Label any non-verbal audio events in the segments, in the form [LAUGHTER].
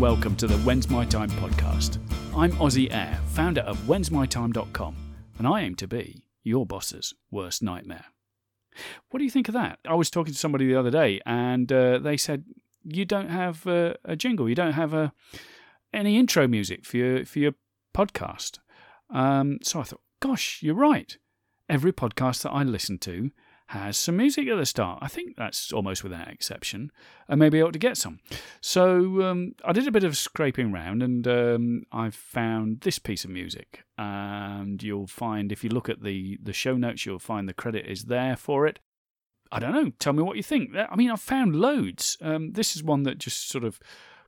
welcome to the When's My Time podcast. I'm Ozzy Air, founder of whensmytime.com, and I aim to be your boss's worst nightmare. What do you think of that? I was talking to somebody the other day, and uh, they said you don't have uh, a jingle, you don't have a, any intro music for your for your podcast. Um, so I thought, gosh, you're right. Every podcast that I listen to has some music at the start. I think that's almost without exception, and maybe I ought to get some. So um, I did a bit of scraping around, and um, I found this piece of music. And you'll find, if you look at the the show notes, you'll find the credit is there for it. I don't know. Tell me what you think. I mean, I've found loads. Um, this is one that just sort of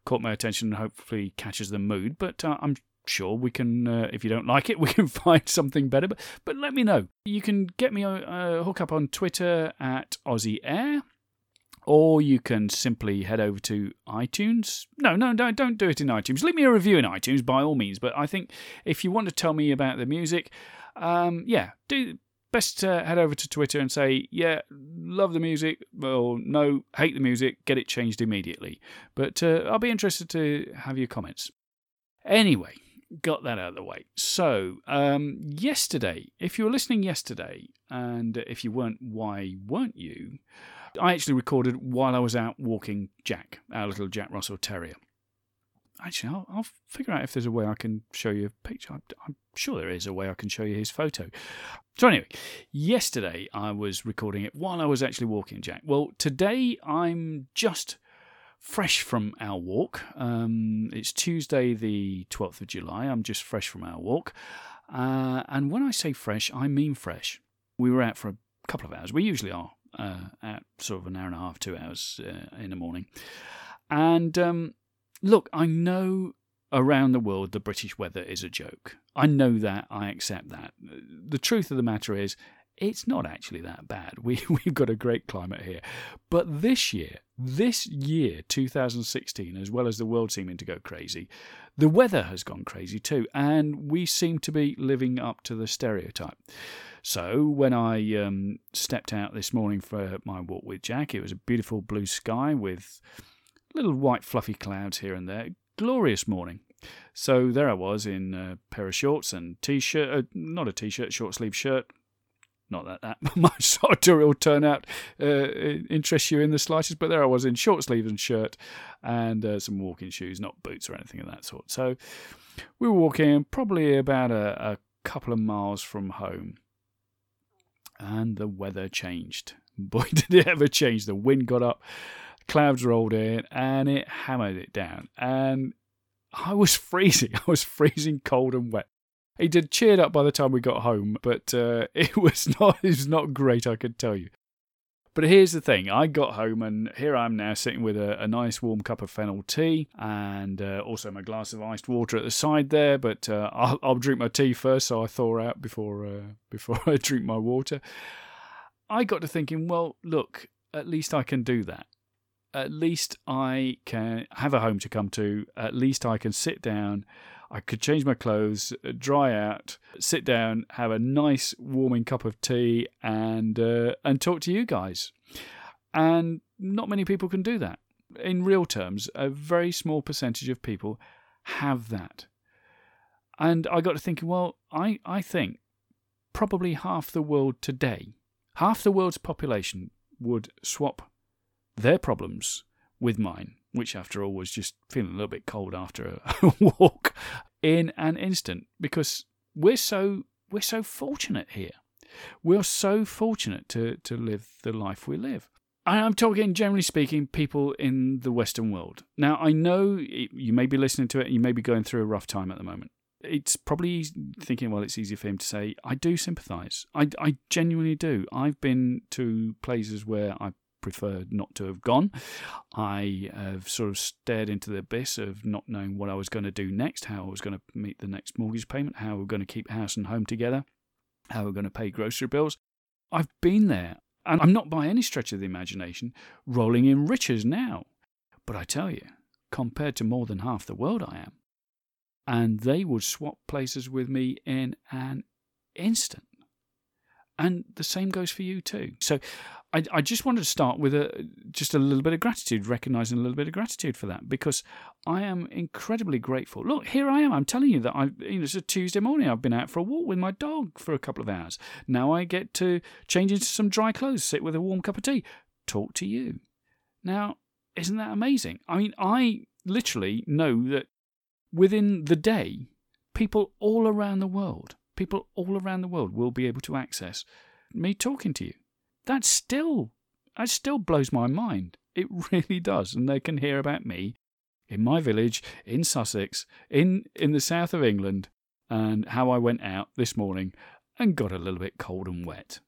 caught my attention and hopefully catches the mood. But uh, I'm sure we can uh, if you don't like it [LAUGHS] we can find something better but but let me know you can get me a, a hook up on twitter at aussie air or you can simply head over to iTunes. No, no, don't, don't do it in iTunes. Leave me a review in iTunes by all means. But I think if you want to tell me about the music, um, yeah, do best uh, head over to Twitter and say, yeah, love the music. or no, hate the music. Get it changed immediately. But uh, I'll be interested to have your comments. Anyway, got that out of the way. So, um, yesterday, if you were listening yesterday, and if you weren't, why weren't you? I actually recorded while I was out walking Jack, our little Jack Russell Terrier. Actually, I'll, I'll figure out if there's a way I can show you a picture. I'm, I'm sure there is a way I can show you his photo. So, anyway, yesterday I was recording it while I was actually walking Jack. Well, today I'm just fresh from our walk. Um, it's Tuesday, the 12th of July. I'm just fresh from our walk. Uh, and when I say fresh, I mean fresh. We were out for a couple of hours. We usually are uh, at sort of an hour and a half, two hours uh, in the morning. And um, look, I know around the world the British weather is a joke. I know that. I accept that. The truth of the matter is, it's not actually that bad. [LAUGHS] We, we've got a great climate here. But this year, this year, 2016, as well as the world seeming to go crazy, the weather has gone crazy too, and we seem to be living up to the stereotype. So when I um, stepped out this morning for my walk with Jack, it was a beautiful blue sky with little white fluffy clouds here and there. Glorious morning. So there I was in a pair of shorts and t-shirt, uh, not a t-shirt, short sleeve shirt, not that that [LAUGHS] much sartorial turnout uh, interests you in the slightest, but there I was in short sleeves and shirt and uh, some walking shoes, not boots or anything of that sort. So we were walking probably about a, a couple of miles from home, and the weather changed. [LAUGHS] Boy, did it ever change! The wind got up, clouds rolled in, and it hammered it down. And I was [LAUGHS] freezing. I was freezing cold and wet. He did cheered up by the time we got home, but uh, [LAUGHS] it was not it was not great, I can tell you. But here's the thing: I got home, and here I am now sitting with a, a nice warm cup of fennel tea, and uh, also my glass of iced water at the side there. But uh, I'll, I'll, drink my tea first, so I thaw out before uh, [LAUGHS] before I drink my water. I got to thinking, well, look, at least I can do that. At least I can have a home to come to. At least I can sit down. I could change my clothes, uh, dry out, sit down, have a nice warming cup of tea, and uh, and talk to you guys. And not many people can do that. In real terms, a very small percentage of people have that. And I got to thinking, well, I, I think probably half the world today, half the world's population would swap their problems with mine which after all was just feeling a little bit cold after [LAUGHS] a walk, in an instant because we're so we're so fortunate here. We're so fortunate to, to live the life we live. I'm talking, generally speaking, people in the Western world. Now, I know you may be listening to it, you may be going through a rough time at the moment. It's probably thinking, well, it's easier for him to say, I do sympathise. I, I genuinely do. I've been to places where I preferred not to have gone. I have sort of stared into the abyss of not knowing what I was going to do next, how I was going to meet the next mortgage payment, how we're going to keep house and home together, how we're going to pay grocery bills. I've been there, and I'm not by any stretch of the imagination rolling in riches now. But I tell you, compared to more than half the world I am, and they would swap places with me in an instant. And the same goes for you too. So I, I just wanted to start with a just a little bit of gratitude, recognizing a little bit of gratitude for that because I am incredibly grateful. Look, here I am. I'm telling you that I, you know, it's a Tuesday morning. I've been out for a walk with my dog for a couple of hours. Now I get to change into some dry clothes, sit with a warm cup of tea, talk to you. Now, isn't that amazing? I mean, I literally know that within the day, people all around the world, people all around the world will be able to access me talking to you that still that still blows my mind. It [LAUGHS] really does, and they can hear about me in my village in Sussex, in in the south of England, and how I went out this morning and got a little bit cold and wet.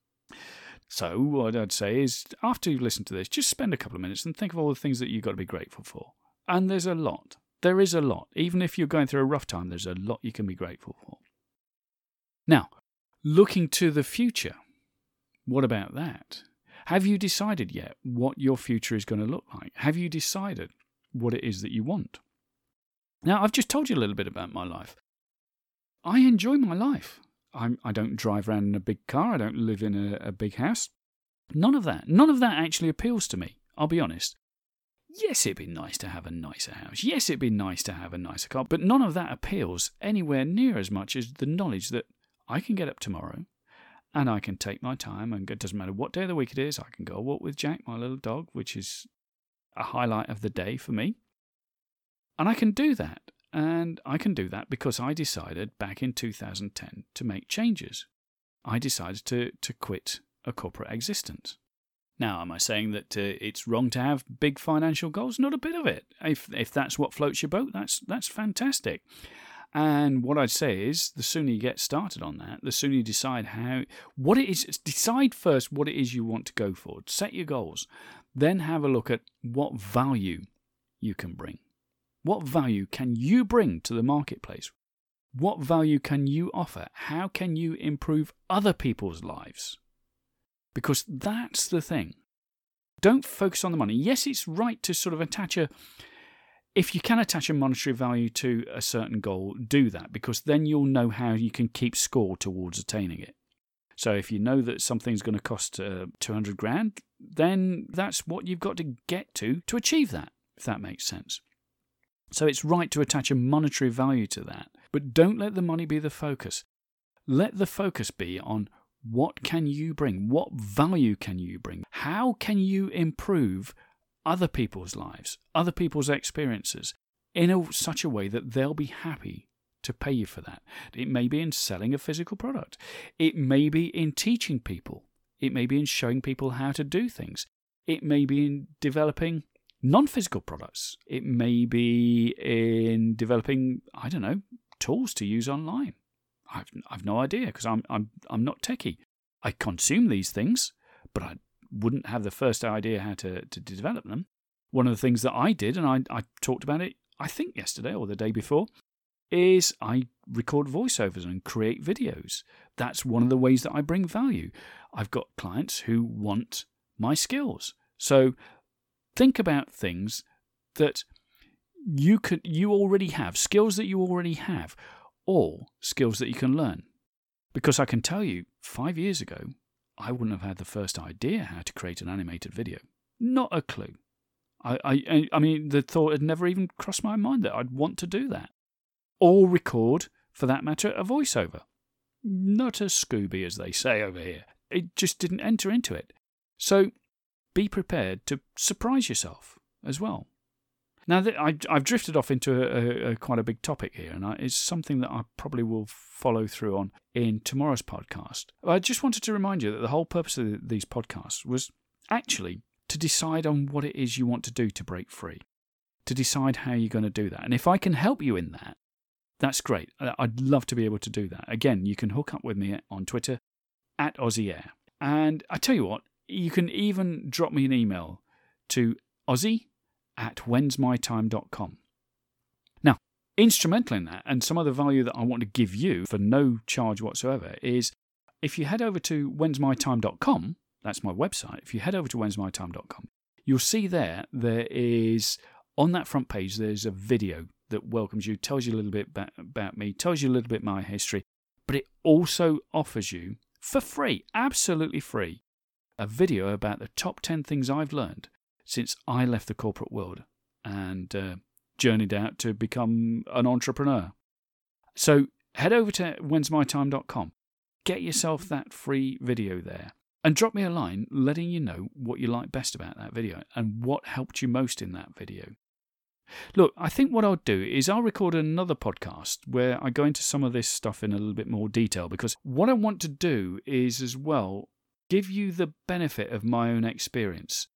So what I'd say is, after you've listened to this, just spend a couple of minutes and think of all the things that you've got to be grateful for. And there's a lot. There is a lot. Even if you're going through a rough time, there's a lot you can be grateful for. Now, looking to the future, what about that? Have you decided yet what your future is going to look like? Have you decided what it is that you want? Now, I've just told you a little bit about my life. I enjoy my life. I'm, I do not drive around in a big car. I don't live in a, a big house. None of that. None of that actually appeals to me. I'll be honest. Yes, it'd be nice to have a nicer house. Yes, it'd be nice to have a nicer car. But none of that appeals anywhere near as much as the knowledge that I can get up tomorrow, and I can take my time and it doesn't matter what day of the week it is, I can go walk with Jack, my little dog, which is a highlight of the day for me. And I can do that. And I can do that because I decided back in 2010 to make changes. I decided to, to quit a corporate existence. Now, am I saying that uh, it's wrong to have big financial goals? Not a bit of it. If if that's what floats your boat, that's that's fantastic. And what I'd say is the sooner you get started on that, the sooner you decide how, what it is, decide first what it is you want to go for. Set your goals. Then have a look at what value you can bring. What value can you bring to the marketplace? What value can you offer? How can you improve other people's lives? Because that's the thing. Don't focus on the money. Yes, it's right to sort of attach a if you can attach a monetary value to a certain goal, do that because then you'll know how you can keep score towards attaining it. So if you know that something's going to cost uh, 200 grand, then that's what you've got to get to to achieve that, if that makes sense. So it's right to attach a monetary value to that, but don't let the money be the focus. Let the focus be on what can you bring? What value can you bring? How can you improve other people's lives, other people's experiences in a, such a way that they'll be happy to pay you for that. It may be in selling a physical product, it may be in teaching people, it may be in showing people how to do things, it may be in developing non physical products, it may be in developing, I don't know, tools to use online. I've, I've no idea because I'm, I'm, I'm not techie. I consume these things, but I wouldn't have the first idea how to, to develop them. One of the things that I did, and I, I talked about it, I think yesterday or the day before, is I record voiceovers and create videos. That's one of the ways that I bring value. I've got clients who want my skills. So think about things that you could you already have, skills that you already have, or skills that you can learn. Because I can tell you, five years ago, I wouldn't have had the first idea how to create an animated video. Not a clue. I, I, I mean, the thought had never even crossed my mind that I'd want to do that. Or record, for that matter, a voiceover. Not a Scooby, as they say over here. It just didn't enter into it. So be prepared to surprise yourself as well. Now, I, have drifted off into a, a, quite a big topic here, and I, it's something that I probably will follow through on in tomorrow's podcast. I just wanted to remind you that the whole purpose of these podcasts was actually to decide on what it is you want to do to break free, to decide how you're going to do that. And if I can help you in that, that's great. Uh, I'd love to be able to do that. Again, you can hook up with me on Twitter at Aussie Air. And I tell you what, you can even drop me an email to Aussie at whensmytime.com. Now, instrumental in that, and some other value that I want to give you for no charge whatsoever, is if you head over to whensmytime.com, that's my website, if you head over to whensmytime.com, you'll see there, there is, on that front page, there's a video that welcomes you, tells you a little bit about me, tells you a little bit my history, but it also offers you, for free, absolutely free, a video about the top 10 things I've learned since I left the corporate world and uh, journeyed out to become an entrepreneur. So head over to whensmytime.com, get yourself that free video there, and drop me a line letting you know what you like best about that video and what helped you most in that video. Look, I think what I'll do is I'll record another podcast where I go into some of this stuff in a little bit more detail because what I want to do is as well give you the benefit of my own experience,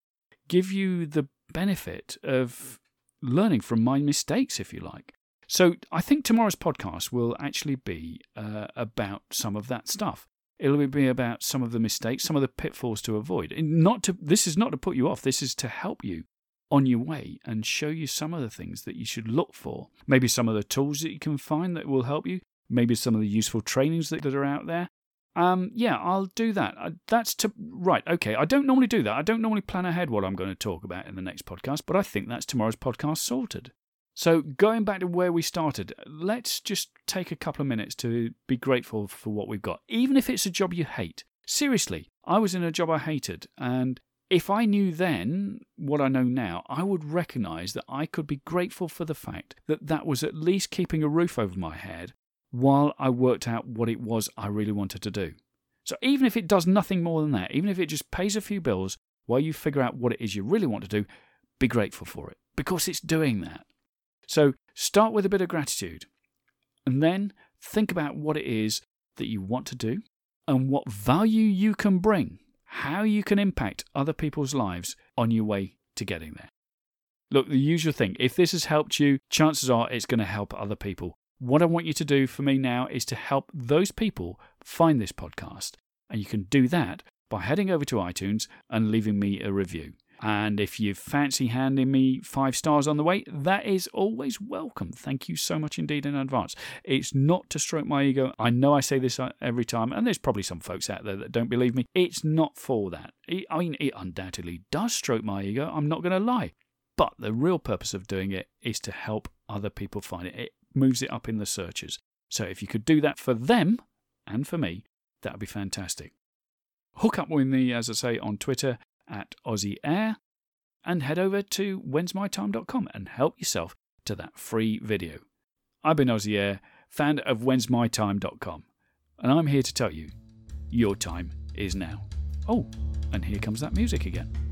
give you the benefit of learning from my mistakes, if you like. So I think tomorrow's podcast will actually be uh, about some of that stuff. It'll be about some of the mistakes, some of the pitfalls to avoid. And not to this is not to put you off. This is to help you on your way and show you some of the things that you should look for. Maybe some of the tools that you can find that will help you. Maybe some of the useful trainings that, that are out there. Um, yeah, I'll do that. Uh, that's to right. Okay, I don't normally do that. I don't normally plan ahead what I'm going to talk about in the next podcast, but I think that's tomorrow's podcast sorted. So, going back to where we started, let's just take a couple of minutes to be grateful for what we've got, even if it's a job you hate. Seriously, I was in a job I hated, and if I knew then what I know now, I would recognize that I could be grateful for the fact that that was at least keeping a roof over my head while I worked out what it was I really wanted to do. So, even if it does nothing more than that, even if it just pays a few bills while you figure out what it is you really want to do, be grateful for it because it's doing that. So start with a bit of gratitude and then think about what it is that you want to do and what value you can bring, how you can impact other people's lives on your way to getting there. Look, the usual thing if this has helped you, chances are it's going to help other people. What I want you to do for me now is to help those people find this podcast. And you can do that by heading over to iTunes and leaving me a review. And if you fancy handing me five stars on the way, that is always welcome. Thank you so much indeed in advance. It's not to stroke my ego. I know I say this uh, every time, and there's probably some folks out there that don't believe me. It's not for that. I mean, it undoubtedly does stroke my ego. I'm not going to lie. But the real purpose of doing it is to help other people find it. It moves it up in the searches. So if you could do that for them and for me, that would be fantastic. Hook up with me, as I say, on Twitter at Aussie Air and head over to whensmytime.com and help yourself to that free video. I've been Aussie Air, founder of whensmytime.com, and I'm here to tell you your time is now. Oh, and here comes that music again.